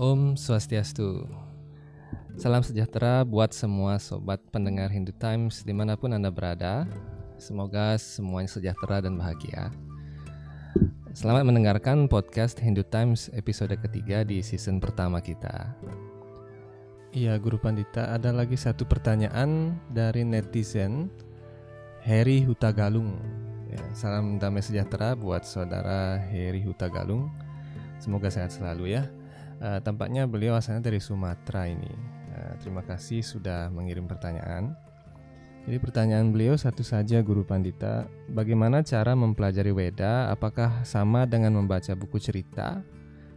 Om Swastiastu. Salam sejahtera buat semua sobat pendengar Hindu Times di mana pun Anda berada. Semoga semuanya sejahtera dan bahagia. Selamat mendengarkan podcast Hindu Times episode ketiga di season pertama kita. Iya, Guru Pandita, ada lagi satu pertanyaan dari netizen Heri Hutagalung. Ya, salam damai sejahtera buat saudara Heri Hutagalung. Semoga sehat selalu ya. Uh, tampaknya beliau asalnya dari Sumatera ini. Uh, terima kasih sudah mengirim pertanyaan. Jadi pertanyaan beliau satu saja Guru Pandita, bagaimana cara mempelajari Weda? Apakah sama dengan membaca buku cerita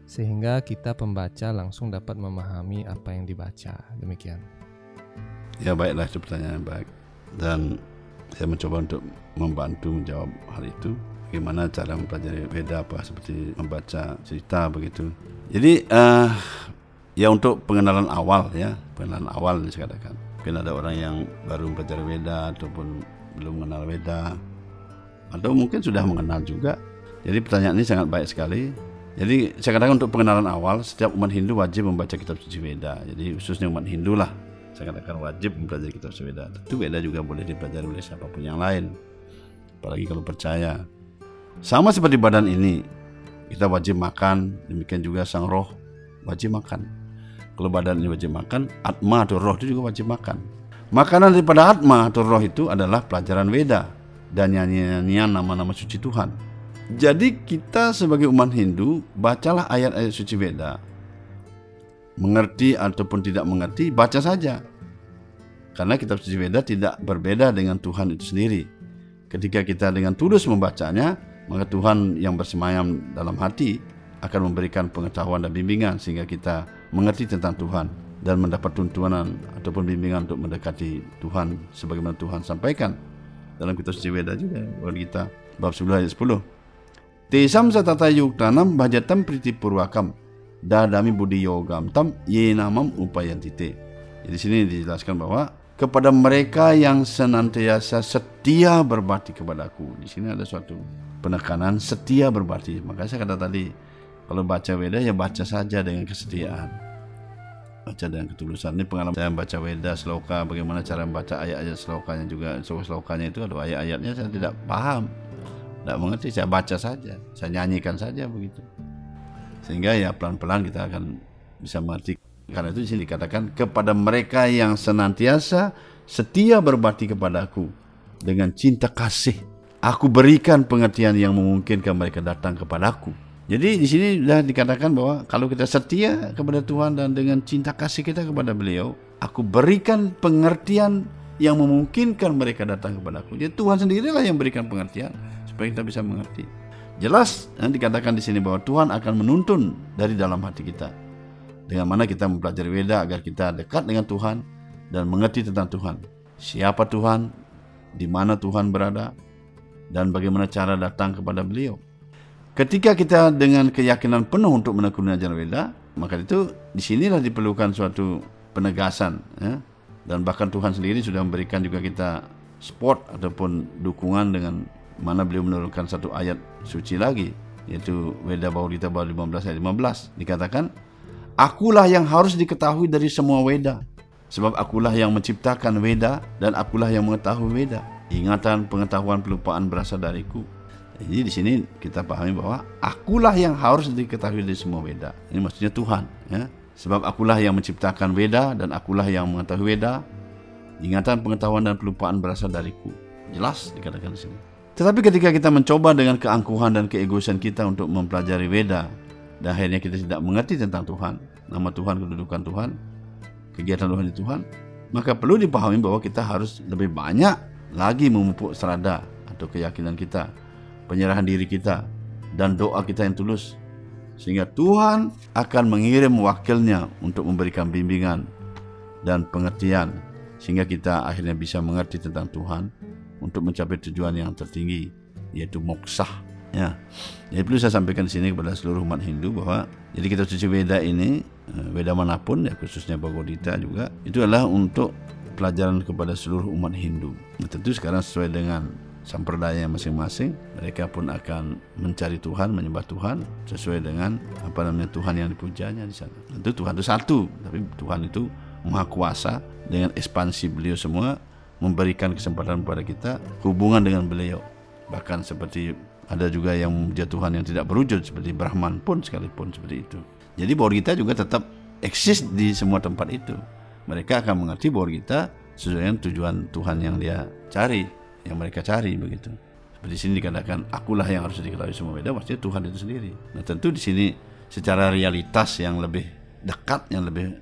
sehingga kita pembaca langsung dapat memahami apa yang dibaca? Demikian. Ya baiklah itu pertanyaan yang baik dan saya mencoba untuk membantu menjawab hal itu bagaimana cara mempelajari Weda apa seperti membaca cerita begitu. Jadi uh, ya untuk pengenalan awal ya, pengenalan awal saya katakan. Mungkin ada orang yang baru mempelajari Weda ataupun belum mengenal Weda atau mungkin sudah mengenal juga. Jadi pertanyaan ini sangat baik sekali. Jadi saya katakan untuk pengenalan awal setiap umat Hindu wajib membaca kitab suci Weda. Jadi khususnya umat Hindu lah saya katakan wajib mempelajari kitab suci Weda. Tentu Weda juga boleh dipelajari oleh siapa pun yang lain. Apalagi kalau percaya. Sama seperti badan ini, kita wajib makan, demikian juga sang roh wajib makan. Kalau badan ini wajib makan, atma atau roh itu juga wajib makan. Makanan daripada atma atau roh itu adalah pelajaran Weda dan nyanyian-nyanyian nama-nama suci Tuhan. Jadi kita sebagai umat Hindu, bacalah ayat-ayat suci Weda. Mengerti ataupun tidak mengerti, baca saja. Karena kitab suci Weda tidak berbeda dengan Tuhan itu sendiri. Ketika kita dengan tulus membacanya, maka Tuhan yang bersemayam dalam hati akan memberikan pengetahuan dan bimbingan sehingga kita mengerti tentang Tuhan dan mendapat tuntunan ataupun bimbingan untuk mendekati Tuhan sebagaimana Tuhan sampaikan dalam kitab suci Weda juga oleh kita bab 10 ayat 10. Tesam satata yuktanam bajatam priti purwakam dadami budi yogam tam yenamam upayantite. Jadi sini dijelaskan bahwa kepada mereka yang senantiasa setia berbakti kepadaku. Di sini ada suatu penekanan setia berbakti. Maka saya kata tadi, kalau baca Weda ya baca saja dengan kesetiaan. Baca dengan ketulusan. Ini pengalaman saya baca Weda, sloka, bagaimana cara membaca ayat-ayat slokanya juga. Slokanya itu ada ayat-ayatnya saya tidak paham. Tidak mengerti, saya baca saja. Saya nyanyikan saja begitu. Sehingga ya pelan-pelan kita akan bisa mengerti. Karena itu di sini dikatakan kepada mereka yang senantiasa setia berbakti kepadaku dengan cinta kasih Aku berikan pengertian yang memungkinkan mereka datang kepadaku. Jadi di sini sudah dikatakan bahwa kalau kita setia kepada Tuhan dan dengan cinta kasih kita kepada beliau, aku berikan pengertian yang memungkinkan mereka datang kepadaku. Jadi Tuhan sendirilah yang berikan pengertian supaya kita bisa mengerti. Jelas yang dikatakan di sini bahwa Tuhan akan menuntun dari dalam hati kita. Dengan mana kita mempelajari Weda agar kita dekat dengan Tuhan dan mengerti tentang Tuhan. Siapa Tuhan, di mana Tuhan berada, dan bagaimana cara datang kepada beliau. Ketika kita dengan keyakinan penuh untuk menekuni ajaran Weda, maka itu di sinilah diperlukan suatu penegasan ya. Dan bahkan Tuhan sendiri sudah memberikan juga kita support ataupun dukungan dengan mana beliau menurunkan satu ayat suci lagi yaitu Weda Baudita bab 15 ayat 15 dikatakan akulah yang harus diketahui dari semua Weda sebab akulah yang menciptakan Weda dan akulah yang mengetahui Weda ingatan, pengetahuan, pelupaan berasal dariku. Jadi di sini kita pahami bahwa akulah yang harus diketahui dari semua Weda. Ini maksudnya Tuhan, ya. Sebab akulah yang menciptakan Weda dan akulah yang mengetahui Weda. Ingatan, pengetahuan dan pelupaan berasal dariku. Jelas dikatakan di sini. Tetapi ketika kita mencoba dengan keangkuhan dan keegoisan kita untuk mempelajari Weda dan akhirnya kita tidak mengerti tentang Tuhan, nama Tuhan, kedudukan Tuhan, kegiatan Tuhan di Tuhan, maka perlu dipahami bahwa kita harus lebih banyak lagi memupuk serada atau keyakinan kita, penyerahan diri kita, dan doa kita yang tulus. Sehingga Tuhan akan mengirim wakilnya untuk memberikan bimbingan dan pengertian. Sehingga kita akhirnya bisa mengerti tentang Tuhan untuk mencapai tujuan yang tertinggi, yaitu moksah. Ya, jadi perlu saya sampaikan di sini kepada seluruh umat Hindu bahwa jadi kita cuci Weda ini, eh, Weda mana pun ya khususnya Bhagavad itu adalah untuk pelajaran kepada seluruh umat Hindu. Nah, tentu sekarang sesuai dengan sampradaya masing-masing mereka pun akan mencari Tuhan menyembah Tuhan sesuai dengan apa namanya Tuhan yang dipujanya di sana. Tentu Tuhan itu satu tapi Tuhan itu maha kuasa. Dengan ekspansi beliau semua memberikan kesempatan kepada kita hubungan dengan beliau. Bahkan seperti ada juga yang memuja Tuhan yang tidak berwujud seperti Brahman pun sekalipun seperti itu. Jadi bahwa kita juga tetap eksis di semua tempat itu mereka akan mengerti bahwa kita sesuai dengan tujuan Tuhan yang dia cari, yang mereka cari begitu. Seperti sini dikatakan akulah yang harus diketahui semua beda, maksudnya Tuhan itu sendiri. Nah tentu di sini secara realitas yang lebih dekat, yang lebih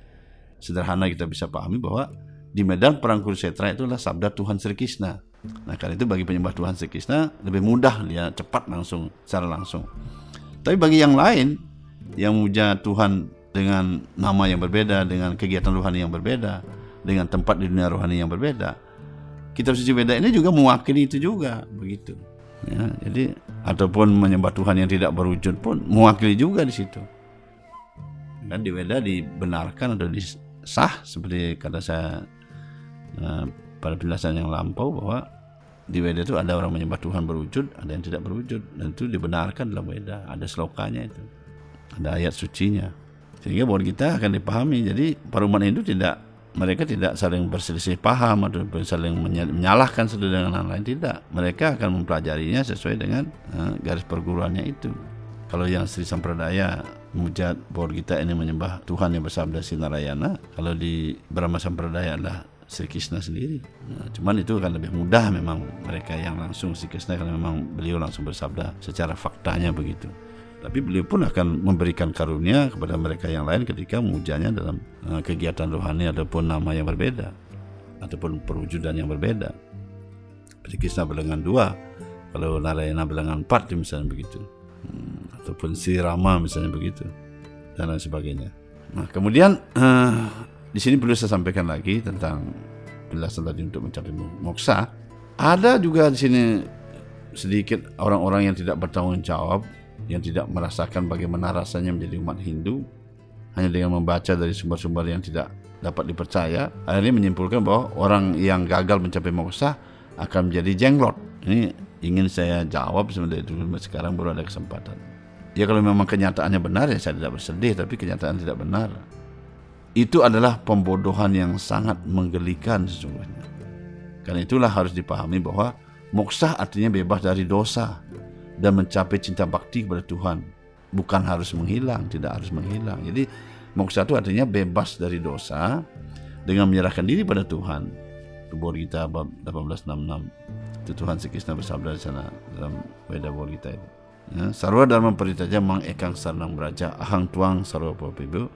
sederhana kita bisa pahami bahwa di medan perang Kurusetra adalah sabda Tuhan Sri Krishna. Nah karena itu bagi penyembah Tuhan Sri Krishna lebih mudah dia cepat langsung, secara langsung. Tapi bagi yang lain yang memuja Tuhan dengan nama yang berbeda, dengan kegiatan rohani yang berbeda, dengan tempat di dunia rohani yang berbeda. Kitab suci beda ini juga mewakili itu juga begitu. Ya, jadi ataupun menyembah Tuhan yang tidak berwujud pun mewakili juga di situ. Dan di Weda dibenarkan atau disah seperti kata saya uh, pada penjelasan yang lampau bahwa di Weda itu ada orang menyembah Tuhan berwujud, ada yang tidak berwujud dan itu dibenarkan dalam Weda, ada slokanya itu. Ada ayat sucinya. Sehingga buat kita akan dipahami. Jadi para umat Hindu tidak mereka tidak saling berselisih paham atau saling menyalahkan satu dengan yang lain. Tidak. Mereka akan mempelajarinya sesuai dengan uh, garis perguruannya itu. Kalau yang Sri Sampradaya mujad bahwa kita ini menyembah Tuhan yang bersabda Sinarayana kalau di Brahma Sampradaya adalah Sri Krishna sendiri. Nah, cuman itu akan lebih mudah memang mereka yang langsung Sri Krishna karena memang beliau langsung bersabda secara faktanya begitu tapi beliau pun akan memberikan karunia kepada mereka yang lain ketika memujanya dalam uh, kegiatan rohani ataupun nama yang berbeda ataupun perwujudan yang berbeda. Seperti kisah belengan dua, kalau Narayana belengan empat misalnya begitu, hmm, ataupun si Rama misalnya begitu dan lain sebagainya. Nah kemudian uh, di sini perlu saya sampaikan lagi tentang penjelasan tadi untuk mencapai moksa. Ada juga di sini sedikit orang-orang yang tidak bertanggung jawab yang tidak merasakan bagaimana rasanya menjadi umat Hindu hanya dengan membaca dari sumber-sumber yang tidak dapat dipercaya akhirnya menyimpulkan bahwa orang yang gagal mencapai moksa akan menjadi jenglot ini ingin saya jawab sebenarnya dulu sekarang baru ada kesempatan. Ya kalau memang kenyataannya benar ya saya tidak bersedih tapi kenyataan tidak benar. Itu adalah pembodohan yang sangat menggelikan sesungguhnya. Karena itulah harus dipahami bahwa moksa artinya bebas dari dosa dan mencapai cinta bakti kepada Tuhan. Bukan harus menghilang, tidak harus menghilang. Jadi moksa itu artinya bebas dari dosa dengan menyerahkan diri pada Tuhan. Tubuh kita bab 1866. Itu Tuhan sekisna bersabda di sana dalam Weda kita itu. Ya, sarwa dharma peritaja mang ekang sarnang beraja ahang tuang sarwa papibu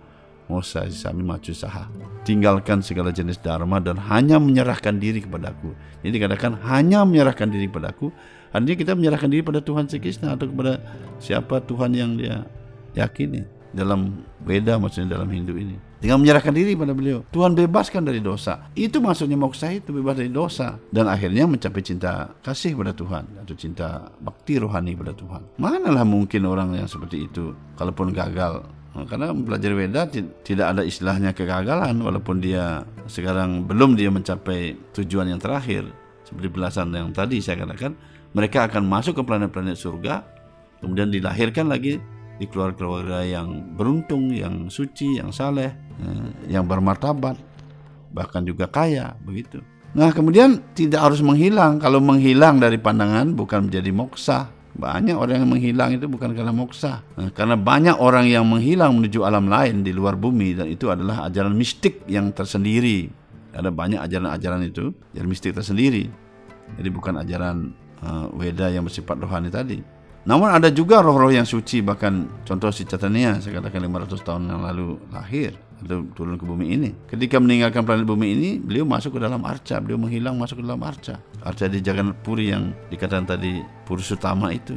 Mosa sami maju saha. Tinggalkan segala jenis dharma dan hanya menyerahkan diri kepadaku. Jadi dikatakan hanya menyerahkan diri kepadaku Artinya kita menyerahkan diri pada Tuhan Krishna atau kepada siapa Tuhan yang dia yakini dalam beda maksudnya dalam Hindu ini. Dengan menyerahkan diri pada beliau, Tuhan bebaskan dari dosa. Itu maksudnya moksa itu bebas dari dosa dan akhirnya mencapai cinta kasih pada Tuhan atau cinta bakti rohani pada Tuhan. Manalah mungkin orang yang seperti itu kalaupun gagal karena belajar Weda tidak ada istilahnya kegagalan walaupun dia sekarang belum dia mencapai tujuan yang terakhir seperti belasan yang tadi saya katakan mereka akan masuk ke planet-planet surga, kemudian dilahirkan lagi di keluarga-keluarga yang beruntung, yang suci, yang saleh, eh, yang bermartabat, bahkan juga kaya, begitu. Nah, kemudian tidak harus menghilang. Kalau menghilang dari pandangan bukan menjadi moksa. Banyak orang yang menghilang itu bukan karena moksa. Nah, karena banyak orang yang menghilang menuju alam lain di luar bumi dan itu adalah ajaran mistik yang tersendiri. Ada banyak ajaran-ajaran itu, ajaran mistik tersendiri. Jadi bukan ajaran uh, Weda yang bersifat rohani tadi. Namun ada juga roh-roh yang suci bahkan contoh si Catania saya katakan 500 tahun yang lalu lahir atau turun ke bumi ini. Ketika meninggalkan planet bumi ini, beliau masuk ke dalam arca, beliau menghilang masuk ke dalam arca. Arca di Jagan Puri yang dikatakan tadi Purusutama itu.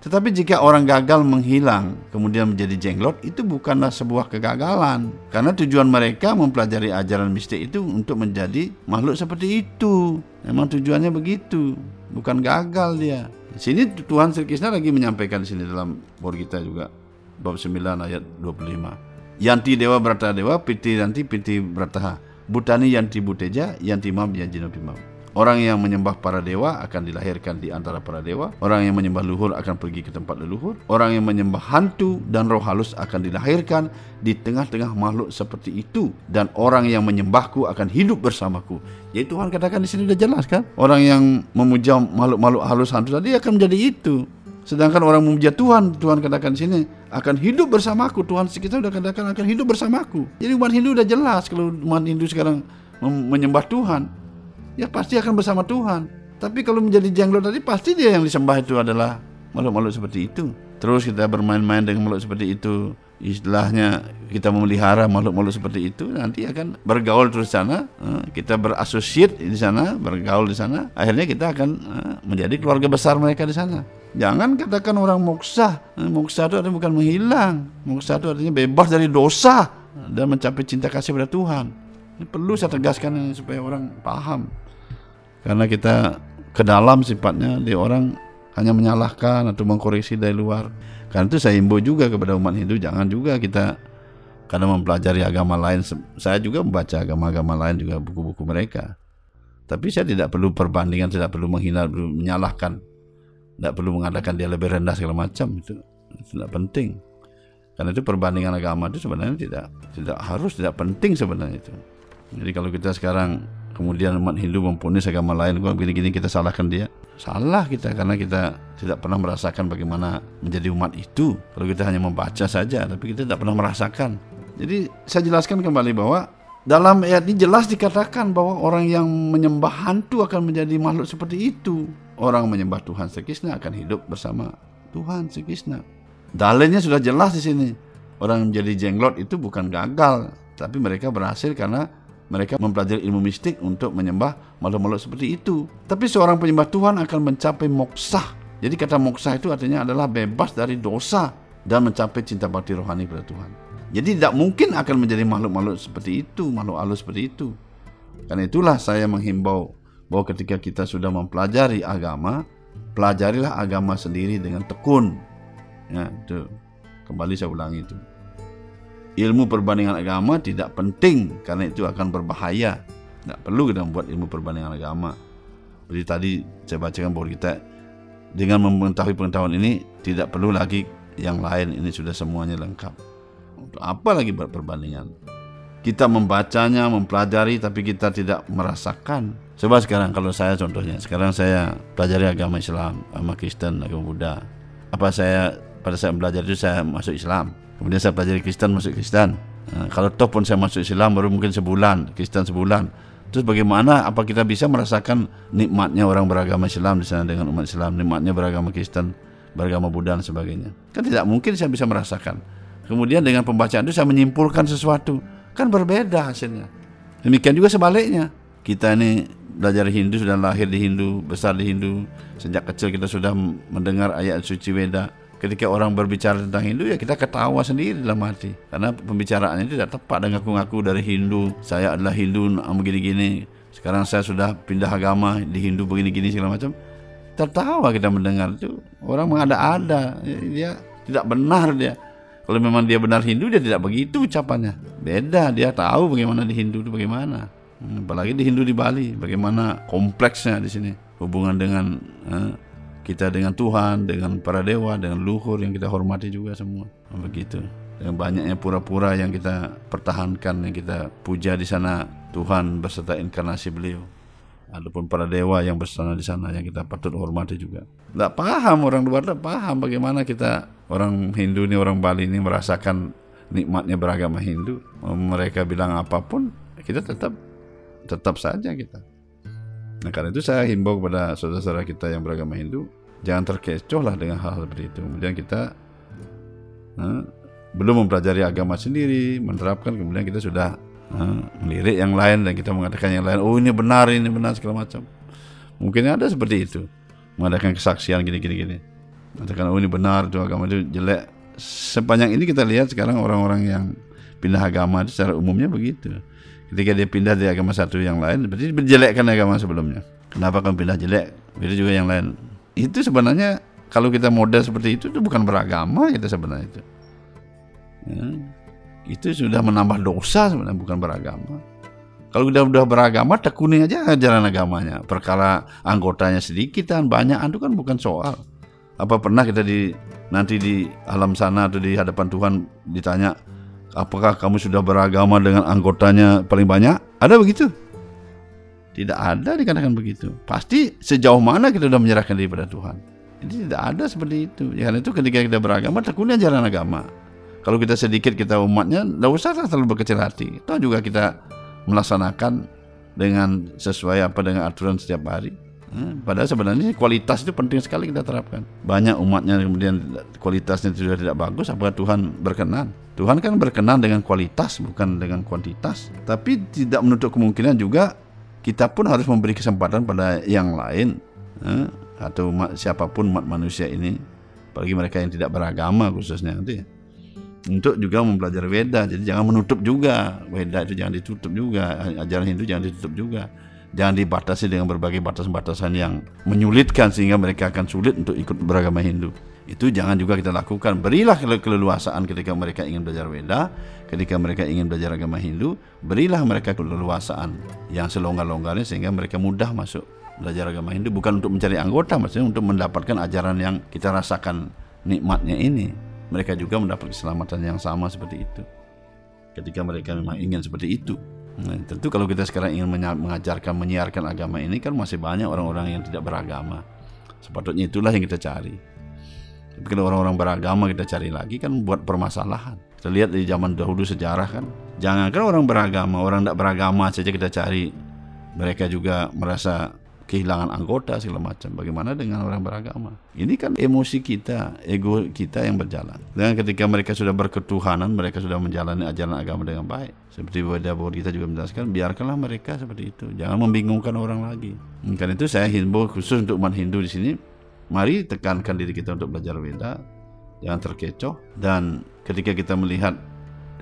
Tetapi jika orang gagal menghilang kemudian menjadi jenglot itu bukanlah sebuah kegagalan karena tujuan mereka mempelajari ajaran mistik itu untuk menjadi makhluk seperti itu. Memang tujuannya begitu, bukan gagal dia. Di sini Tuhan Sri Krishna lagi menyampaikan di sini dalam bor kita juga bab 9 ayat 25. Yanti dewa berata dewa piti nanti piti berataha. Butani yanti buteja yanti mam yanti mam. Orang yang menyembah para dewa akan dilahirkan di antara para dewa. Orang yang menyembah luhur akan pergi ke tempat leluhur. Orang yang menyembah hantu dan roh halus akan dilahirkan di tengah-tengah makhluk seperti itu. Dan orang yang menyembahku akan hidup bersamaku. Jadi Tuhan katakan di sini sudah jelas kan? Orang yang memuja makhluk-makhluk halus hantu tadi akan menjadi itu. Sedangkan orang memuja Tuhan, Tuhan katakan sini akan hidup bersamaku. Tuhan kita sudah katakan akan hidup bersamaku. Jadi umat Hindu sudah jelas kalau umat Hindu sekarang menyembah Tuhan ya pasti akan bersama Tuhan. Tapi kalau menjadi jenglot tadi pasti dia yang disembah itu adalah makhluk-makhluk seperti itu. Terus kita bermain-main dengan makhluk seperti itu, istilahnya kita memelihara makhluk-makhluk seperti itu nanti akan bergaul terus sana, eh, kita berasosiat di sana, bergaul di sana, akhirnya kita akan eh, menjadi keluarga besar mereka di sana. Jangan katakan orang moksa, moksa itu artinya bukan menghilang, moksa itu artinya bebas dari dosa dan mencapai cinta kasih pada Tuhan. Ini perlu saya tegaskan supaya orang paham. Karena kita ke dalam sifatnya di orang hanya menyalahkan atau mengkoreksi dari luar. Karena itu saya imbau juga kepada umat Hindu jangan juga kita karena mempelajari agama lain. Saya juga membaca agama-agama lain juga buku-buku mereka. Tapi saya tidak perlu perbandingan tidak perlu menghina perlu menyalahkan tidak perlu mengatakan dia lebih rendah segala macam itu tidak penting. Karena itu perbandingan agama itu sebenarnya tidak tidak harus tidak penting sebenarnya itu. Jadi kalau kita sekarang kemudian umat Hindu mempunyai agama lain kok gini-gini kita salahkan dia? Salah kita karena kita tidak pernah merasakan bagaimana menjadi umat itu. Kalau kita hanya membaca saja tapi kita tidak pernah merasakan. Jadi saya jelaskan kembali bahwa dalam ayat ini jelas dikatakan bahwa orang yang menyembah hantu akan menjadi makhluk seperti itu orang menyembah Tuhan Sekisna akan hidup bersama Tuhan Sekisna dalilnya sudah jelas di sini orang menjadi jenglot itu bukan gagal tapi mereka berhasil karena mereka mempelajari ilmu mistik untuk menyembah makhluk-makhluk seperti itu. Tapi seorang penyembah Tuhan akan mencapai moksah. Jadi kata moksah itu artinya adalah bebas dari dosa dan mencapai cinta bakti rohani kepada Tuhan. Jadi tidak mungkin akan menjadi makhluk-makhluk seperti itu, makhluk halus seperti itu. Karena itulah saya menghimbau bahwa ketika kita sudah mempelajari agama, pelajarilah agama sendiri dengan tekun. Ya, itu. Kembali saya ulangi itu ilmu perbandingan agama tidak penting karena itu akan berbahaya. Tidak perlu kita membuat ilmu perbandingan agama. Seperti tadi saya bacakan bahwa kita dengan mengetahui pengetahuan ini tidak perlu lagi yang lain. Ini sudah semuanya lengkap. Untuk apa lagi buat perbandingan? Kita membacanya, mempelajari, tapi kita tidak merasakan. Coba sekarang kalau saya contohnya, sekarang saya pelajari agama Islam, agama Kristen, agama Buddha. Apa saya pada saat belajar itu saya masuk Islam? Kemudian saya pelajari Kristen masuk Kristen. Nah, kalau toh pun saya masuk Islam baru mungkin sebulan, Kristen sebulan. Terus bagaimana apa kita bisa merasakan nikmatnya orang beragama Islam di sana dengan umat Islam, nikmatnya beragama Kristen, beragama Buddha dan sebagainya. Kan tidak mungkin saya bisa merasakan. Kemudian dengan pembacaan itu saya menyimpulkan sesuatu. Kan berbeda hasilnya. Demikian juga sebaliknya. Kita ini belajar Hindu sudah lahir di Hindu, besar di Hindu. Sejak kecil kita sudah mendengar ayat suci Weda ketika orang berbicara tentang Hindu ya kita ketawa sendiri dalam hati. Karena pembicaraannya tidak tepat dan ngaku-ngaku dari Hindu. Saya adalah Hindu begini-gini sekarang saya sudah pindah agama di Hindu begini-gini segala macam. Tertawa kita mendengar itu. Orang mengada-ada. Dia tidak benar dia kalau memang dia benar Hindu dia tidak begitu ucapannya beda dia tahu bagaimana di Hindu itu bagaimana hmm, apalagi di Hindu di Bali bagaimana kompleksnya di sini hubungan dengan eh, kita dengan Tuhan, dengan para dewa, dengan luhur yang kita hormati juga semua. Begitu. Dengan banyaknya pura-pura yang kita pertahankan, yang kita puja di sana Tuhan beserta inkarnasi beliau. Adapun para dewa yang bersama di sana yang kita patut hormati juga. Tidak paham orang luar tidak paham bagaimana kita orang Hindu ini orang Bali ini merasakan nikmatnya beragama Hindu. Mereka bilang apa pun kita tetap tetap saja kita. Nah karena itu saya himbau kepada saudara-saudara kita yang beragama Hindu jangan terkecoh lah dengan hal-hal seperti itu. Kemudian kita uh, belum mempelajari agama sendiri, menerapkan, kemudian kita sudah melirik yang lain dan kita mengatakan yang lain, oh ini benar, ini benar segala macam. Mungkin ada seperti itu, mengadakan kesaksian gini-gini gini. Mengatakan oh ini benar itu agama itu jelek. Sepanjang ini kita lihat sekarang orang-orang yang pindah agama itu secara umumnya begitu. Ketika dia pindah dari agama satu yang lain, berarti menjelekkan agama sebelumnya. Kenapa kamu pindah jelek? Begitu juga yang lain itu sebenarnya kalau kita model seperti itu itu bukan beragama kita sebenarnya itu ya, itu sudah menambah dosa sebenarnya bukan beragama Kalau udah udah beragama tekuni aja ajaran agamanya. Perkara anggotanya sedikit dan banyak itu kan bukan soal. Apa pernah kita di nanti di alam sana atau di hadapan Tuhan ditanya apakah kamu sudah beragama dengan anggotanya paling banyak? Ada begitu? Tidak ada dikatakan begitu. Pasti sejauh mana kita sudah menyerahkan diri pada Tuhan. Jadi tidak ada seperti itu. Ya, karena itu ketika kita beragama tekuni ajaran agama. Kalau kita sedikit kita umatnya, tidak usah terlalu berkecil hati. Itu juga kita melaksanakan dengan sesuai apa dengan aturan setiap hari. Hmm, padahal sebenarnya kualitas itu penting sekali kita terapkan. Banyak umatnya kemudian kualitasnya sudah tidak bagus, apakah Tuhan berkenan? Tuhan kan berkenan dengan kualitas bukan dengan kuantitas. Tapi tidak menutup kemungkinan juga kita pun harus memberi kesempatan pada yang lain eh, atau siapa pun umat manusia ini, bagi mereka yang tidak beragama khususnya nanti untuk juga mempelajari Weda. Jadi jangan menutup juga Weda itu jangan ditutup juga, ajaran Hindu jangan ditutup juga. Jangan dibatasi dengan berbagai batasan-batasan yang menyulitkan sehingga mereka akan sulit untuk ikut beragama Hindu. Itu jangan juga kita lakukan. Berilah keleluasaan ketika mereka ingin belajar Weda, ketika mereka ingin belajar agama Hindu, berilah mereka keleluasaan yang selonggar-longgarnya sehingga mereka mudah masuk belajar agama Hindu bukan untuk mencari anggota maksudnya untuk mendapatkan ajaran yang kita rasakan nikmatnya ini mereka juga mendapat keselamatan yang sama seperti itu. Ketika mereka memang ingin seperti itu. Nah, tentu kalau kita sekarang ingin mengajarkan, menyiarkan agama ini kan masih banyak orang-orang yang tidak beragama. Sepatutnya itulah yang kita cari. Tapi kalau orang-orang beragama kita cari lagi kan buat permasalahan. Kita lihat di zaman dahulu sejarah kan. Jangankan orang beragama, orang tidak beragama saja kita cari. Mereka juga merasa kehilangan anggota segala macam. Bagaimana dengan orang beragama? Ini kan emosi kita, ego kita yang berjalan. Dan ketika mereka sudah berketuhanan, mereka sudah menjalani ajaran agama dengan baik. Seperti Buddha kita juga menjelaskan, biarkanlah mereka seperti itu. Jangan membingungkan orang lagi. Karena itu saya himbau khusus untuk umat Hindu di sini, mari tekankan diri kita untuk belajar Weda, jangan terkecoh. Dan ketika kita melihat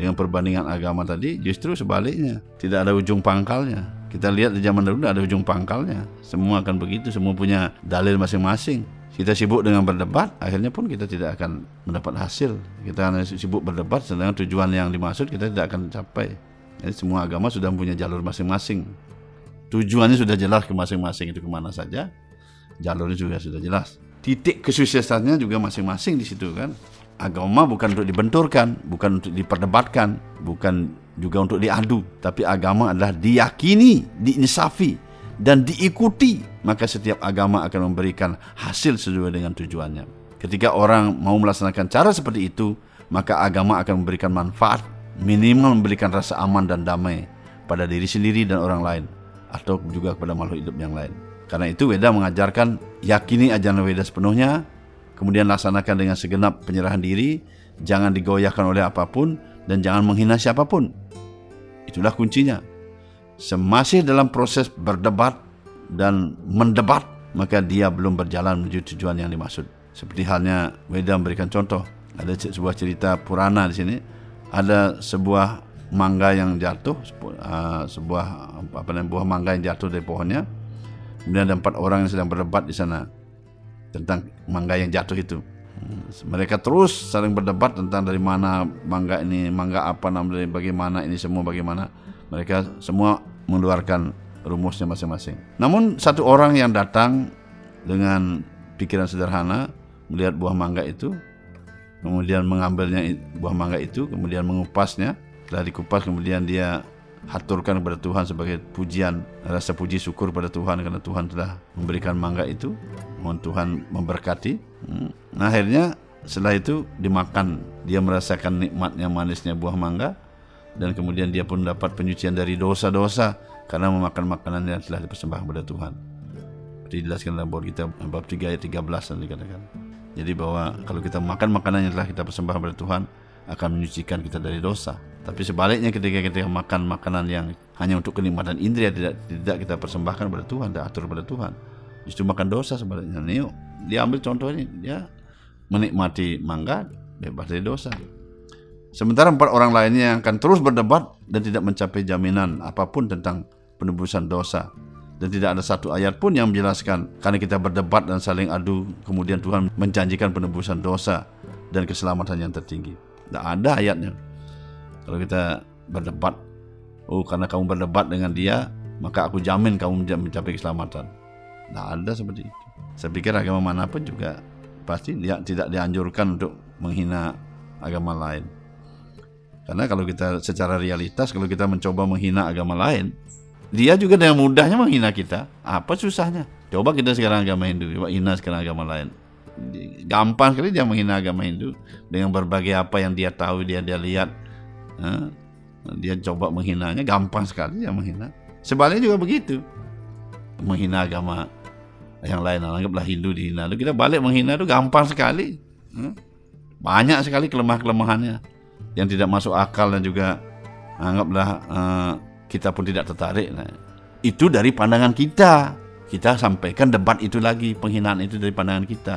dengan perbandingan agama tadi, justru sebaliknya, tidak ada ujung pangkalnya kita lihat di zaman dahulu ada ujung pangkalnya. Semua akan begitu, semua punya dalil masing-masing. Kita sibuk dengan berdebat, akhirnya pun kita tidak akan mendapat hasil. Kita hanya sibuk berdebat, sedangkan tujuan yang dimaksud kita tidak akan capai. Jadi semua agama sudah punya jalur masing-masing. Tujuannya sudah jelas ke masing-masing itu ke mana saja. Jalurnya juga sudah jelas. Titik kesuksesannya juga masing-masing di situ kan. Agama bukan untuk dibenturkan, bukan untuk diperdebatkan, bukan juga untuk diadu, tapi agama adalah diyakini, diinsafi dan diikuti, maka setiap agama akan memberikan hasil sesuai dengan tujuannya. Ketika orang mau melaksanakan cara seperti itu, maka agama akan memberikan manfaat, minimal memberikan rasa aman dan damai pada diri sendiri dan orang lain, atau juga kepada makhluk hidup yang lain. Karena itu Weda mengajarkan yakini ajaran Weda sepenuhnya, kemudian laksanakan dengan segenap penyerahan diri, jangan digoyahkan oleh apa pun, dan jangan menghina siapa pun. Itulah kuncinya. Semasih dalam proses berdebat dan mendebat, maka dia belum berjalan menuju tujuan yang dimaksud. Seperti halnya Weda memberikan contoh. Ada sebuah cerita Purana di sini. Ada sebuah mangga yang jatuh, uh, sebuah apa namanya buah mangga yang jatuh dari pohonnya. Kemudian ada empat orang yang sedang berdebat di sana tentang mangga yang jatuh itu. Mereka terus saling berdebat tentang dari mana mangga ini, mangga apa namanya, bagaimana ini semua bagaimana. Mereka semua mengeluarkan rumusnya masing-masing. Namun satu orang yang datang dengan pikiran sederhana melihat buah mangga itu, kemudian mengambilnya buah mangga itu, kemudian mengupasnya. Setelah dikupas kemudian dia haturkan kepada Tuhan sebagai pujian rasa puji syukur pada Tuhan karena Tuhan telah memberikan mangga itu mohon Tuhan memberkati. Nah akhirnya setelah itu dimakan dia merasakan nikmatnya manisnya buah mangga dan kemudian dia pun dapat penyucian dari dosa-dosa karena memakan makanan yang telah dipersembahkan kepada Tuhan. Dijelaskan dalam bab kita bab 3 ayat 13 dan dikatakan. Jadi bahwa kalau kita makan makanan yang telah kita persembahkan kepada Tuhan akan menyucikan kita dari dosa. Tapi sebaliknya ketika kita makan makanan yang hanya untuk kenikmatan indera tidak tidak kita persembahkan kepada Tuhan, tidak atur kepada Tuhan. Justru makan dosa sebaliknya. Ini dia ambil contoh ini dia menikmati mangga bebas dari dosa. Sementara empat orang lainnya yang akan terus berdebat dan tidak mencapai jaminan apa pun tentang penebusan dosa. Dan tidak ada satu ayat pun yang menjelaskan karena kita berdebat dan saling adu kemudian Tuhan menjanjikan penebusan dosa dan keselamatan yang tertinggi. Tidak ada ayatnya. Kalau kita berdebat oh karena kamu berdebat dengan dia maka aku jamin kamu mencapai keselamatan. Tidak ada seperti itu saya pikir agama mana pun juga pasti dia tidak dianjurkan untuk menghina agama lain. Karena kalau kita secara realitas kalau kita mencoba menghina agama lain dia juga dengan mudahnya menghina kita. Apa susahnya? Coba kita sekarang agama Hindu coba hina sekarang agama lain. Gampang sekali dia menghina agama Hindu dengan berbagai apa yang dia tahu dia dia lihat. Dia coba menghinanya gampang sekali dia menghina. Sebaliknya juga begitu. Menghina agama yang lain anggaplah Hindu dihina. Lalu kita balik menghina itu gampang sekali. Banyak sekali kelemah kelemahannya yang tidak masuk akal dan juga anggaplah uh, kita pun tidak tertarik. Nah, itu dari pandangan kita. Kita sampaikan debat itu lagi penghinaan itu dari pandangan kita.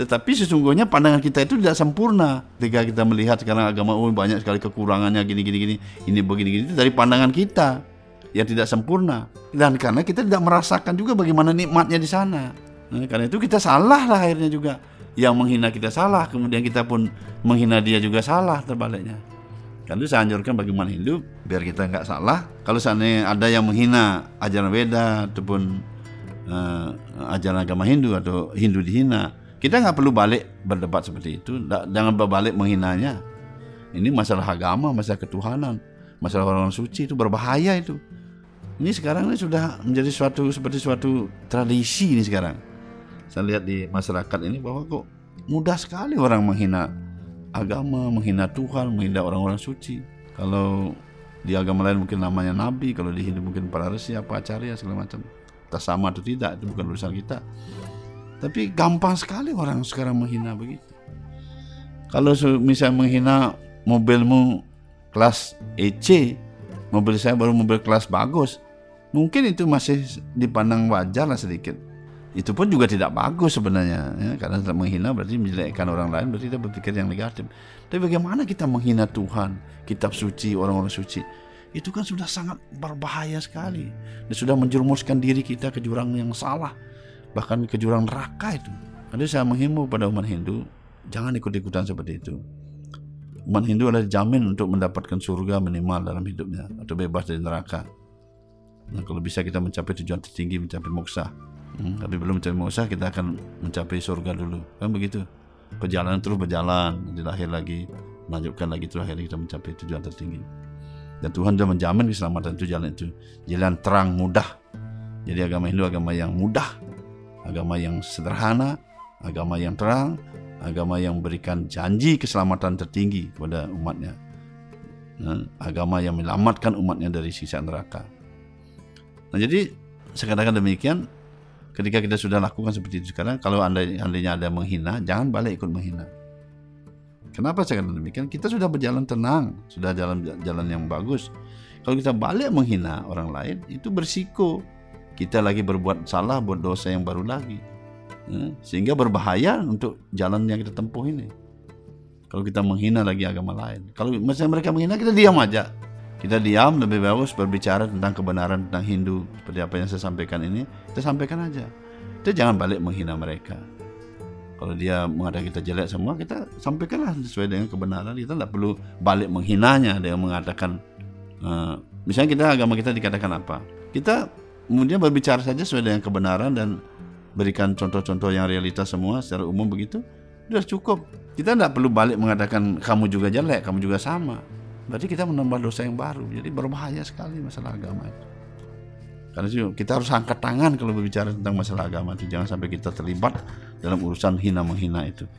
Tetapi sesungguhnya pandangan kita itu tidak sempurna. Ketika kita melihat sekarang agama oh banyak sekali kekurangannya gini gini gini, ini begini gini itu dari pandangan kita yang tidak sempurna. Dan karena kita tidak merasakan juga bagaimana nikmatnya di sana. Nah, karena itu kita salah lah akhirnya juga. Yang menghina kita salah, kemudian kita pun menghina dia juga salah terbaliknya. Karena itu saya anjurkan bagi umat Hindu biar kita nggak salah. Kalau seandainya ada yang menghina ajaran Weda ataupun uh, ajaran agama Hindu atau Hindu dihina, kita nggak perlu balik berdebat seperti itu. Jangan berbalik menghinanya. Ini masalah agama, masalah ketuhanan, masalah orang, -orang suci itu berbahaya itu. Ini sekarang ini sudah menjadi suatu seperti suatu tradisi ini sekarang. Saya lihat di masyarakat ini bahwa kok mudah sekali orang menghina agama, menghina Tuhan, menghina orang-orang suci. Kalau di agama lain mungkin namanya nabi, kalau di Hindu mungkin para resi, apa acarya segala macam. Tak sama atau tidak itu bukan urusan kita. Tapi gampang sekali orang sekarang menghina begitu. Kalau misalnya menghina mobilmu kelas EC, mobil saya baru mobil kelas bagus, mungkin itu masih dipandang wajar lah sedikit. Itu pun juga tidak bagus sebenarnya, ya, karena menghina berarti menjelekkan orang lain, berarti kita berpikir yang negatif. Tapi bagaimana kita menghina Tuhan, kitab suci, orang-orang suci? Itu kan sudah sangat berbahaya sekali. Dan sudah menjerumuskan diri kita ke jurang yang salah bahkan ke jurang neraka itu. Jadi saya menghimbau pada umat Hindu jangan ikut-ikutan seperti itu. Umat Hindu adalah jamin untuk mendapatkan surga minimal dalam hidupnya atau bebas dari neraka. Nah, kalau bisa kita mencapai tujuan tertinggi, mencapai moksa. Hmm, tapi belum mencapai moksa, kita akan mencapai surga dulu. Kan begitu. Perjalanan terus berjalan, nanti lahir lagi, melanjutkan lagi terus akhirnya kita mencapai tujuan tertinggi. Dan Tuhan sudah menjamin keselamatan itu jalan itu. Jalan terang, mudah. Jadi agama Hindu agama yang mudah agama yang sederhana, agama yang terang, agama yang memberikan janji keselamatan tertinggi kepada umatnya. Nah, agama yang menyelamatkan umatnya dari sisa neraka. Nah, jadi saya katakan demikian, ketika kita sudah lakukan seperti itu sekarang, kalau anda andainya ada menghina, jangan balik ikut menghina. Kenapa saya katakan demikian? Kita sudah berjalan tenang, sudah jalan jalan yang bagus. Kalau kita balik menghina orang lain, itu bersiko kita lagi berbuat salah, buat dosa yang baru lagi. Ya, sehingga berbahaya untuk jalan yang kita tempuh ini. Kalau kita menghina lagi agama lain. Kalau misalnya mereka menghina, kita diam aja. Kita diam, lebih bagus berbicara tentang kebenaran tentang Hindu. Seperti apa yang saya sampaikan ini, kita sampaikan aja. Kita jangan balik menghina mereka. Kalau dia mengatakan kita jelek semua, kita sampaikanlah sesuai dengan kebenaran. Kita tidak perlu balik menghinanya dengan mengatakan, uh, misalnya kita agama kita dikatakan apa? Kita kemudian berbicara saja sesuai dengan kebenaran dan berikan contoh-contoh yang realitas semua secara umum begitu sudah cukup kita tidak perlu balik mengatakan kamu juga jelek kamu juga sama berarti kita menambah dosa yang baru. Jadi berbahaya sekali masalah agama itu. Karena itu kita harus angkat tangan kalau berbicara tentang masalah agama itu. Jangan sampai kita terlibat dalam urusan hina menghina itu.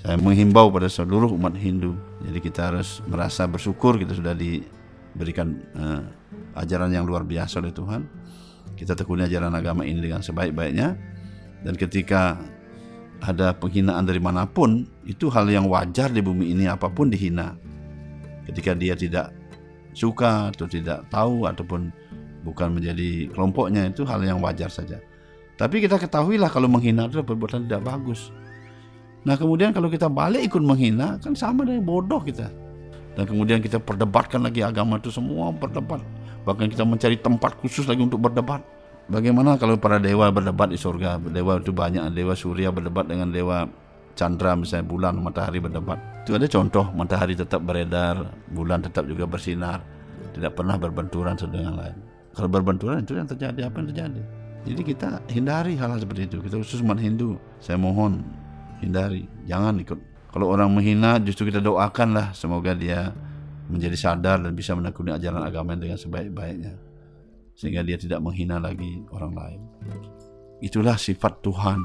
Saya menghimbau pada seluruh umat Hindu. Jadi kita harus merasa bersyukur kita sudah diberikan uh, ajaran yang luar biasa oleh Tuhan. Kita tekuni ajaran agama ini dengan sebaik-baiknya. Dan ketika ada penghinaan dari mana pun itu hal yang wajar di bumi ini apa pun dihina ketika dia tidak suka atau tidak tahu ataupun bukan menjadi kelompoknya itu hal yang wajar saja tapi kita ketahuilah kalau menghina itu perbuatan tidak bagus nah kemudian kalau kita balik ikut menghina kan sama dengan bodoh kita dan kemudian kita perdebatkan lagi agama itu semua berdebat Bahkan kita mencari tempat khusus lagi untuk berdebat. Bagaimana kalau para dewa berdebat di surga? Dewa itu banyak, dewa surya berdebat dengan dewa Chandra misalnya bulan matahari berdebat. Itu ada contoh matahari tetap beredar, bulan tetap juga bersinar. tidak pernah berbenturan satu dengan lain. Kalau berbenturan itu yang terjadi apa yang terjadi. Jadi kita hindari hal-hal seperti itu. Kita khusus umat Hindu, saya mohon hindari, jangan ikut. Kalau orang menghina, justru kita doakanlah semoga dia menjadi sadar dan bisa menekuni ajaran agama dengan sebaik-baiknya, sehingga dia tidak menghina lagi orang lain. Itulah sifat Tuhan.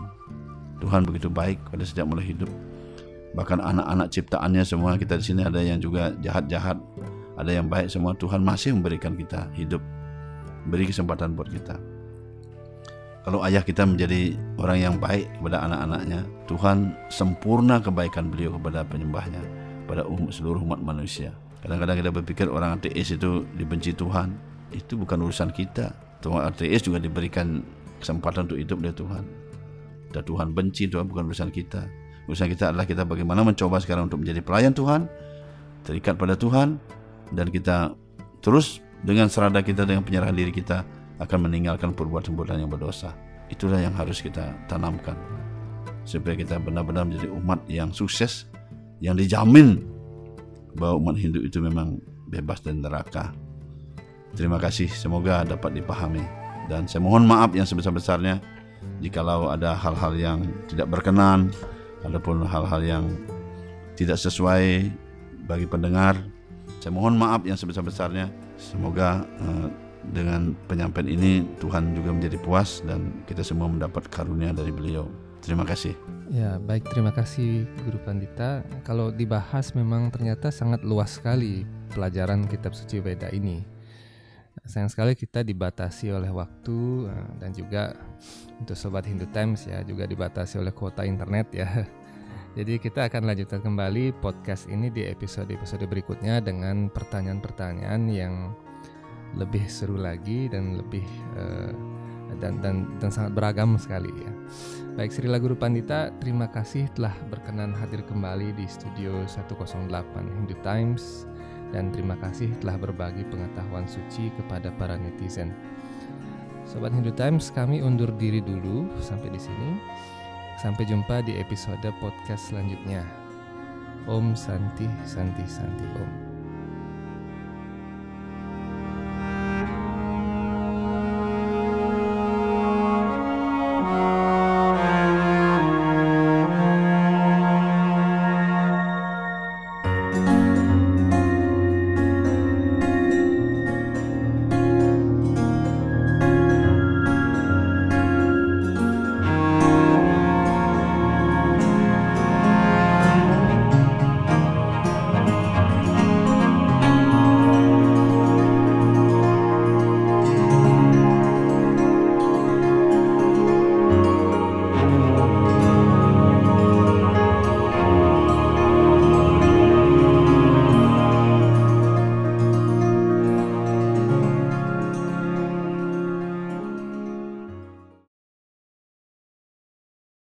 Tuhan begitu baik pada setiap mulai hidup. Bahkan anak-anak ciptaannya semua kita di sini ada yang juga jahat-jahat, ada yang baik semua. Tuhan masih memberikan kita hidup, beri kesempatan buat kita. Kalau ayah kita menjadi orang yang baik kepada anak-anaknya, Tuhan sempurna kebaikan beliau kepada penyembahnya, pada umat, seluruh umat manusia. Kadang-kadang kita berpikir orang ateis itu dibenci Tuhan, itu bukan urusan kita. Tuhan ateis juga diberikan kesempatan untuk hidup dari Tuhan. Dan Tuhan benci Tuhan bukan urusan kita. Urusan kita adalah kita bagaimana mencoba sekarang untuk menjadi pelayan Tuhan, terikat pada Tuhan, dan kita terus dengan serada kita dengan penyerahan diri kita akan meninggalkan perbuatan-perbuatan yang berdosa. Itulah yang harus kita tanamkan supaya kita benar-benar menjadi umat yang sukses yang dijamin bahwa umat Hindu itu memang bebas dari neraka. Terima kasih, semoga dapat dipahami dan saya mohon maaf yang sebesar-besarnya jikalau ada hal-hal yang tidak berkenan ataupun hal-hal yang tidak sesuai bagi pendengar. Saya mohon maaf yang sebesar-besarnya. Semoga uh, dengan penyampaian ini Tuhan juga menjadi puas dan kita semua mendapat karunia dari beliau. Terima kasih. Ya, baik terima kasih Guru Pandita. Kalau dibahas memang ternyata sangat luas sekali pelajaran kitab suci Weda ini. Sayang sekali kita dibatasi oleh waktu eh, dan juga untuk sobat Hindu Times ya juga dibatasi oleh kuota internet ya. Jadi kita akan lanjutkan kembali podcast ini di episode-episode berikutnya dengan pertanyaan-pertanyaan yang lebih seru lagi dan lebih uh, dan dan dan sangat beragam sekali ya. Baik Sri Guru Pandita, terima kasih telah berkenan hadir kembali di studio 108 Hindu Times dan terima kasih telah berbagi pengetahuan suci kepada para netizen. Sobat Hindu Times, kami undur diri dulu sampai di sini. Sampai jumpa di episode podcast selanjutnya. Om Santi Santi Santi Om.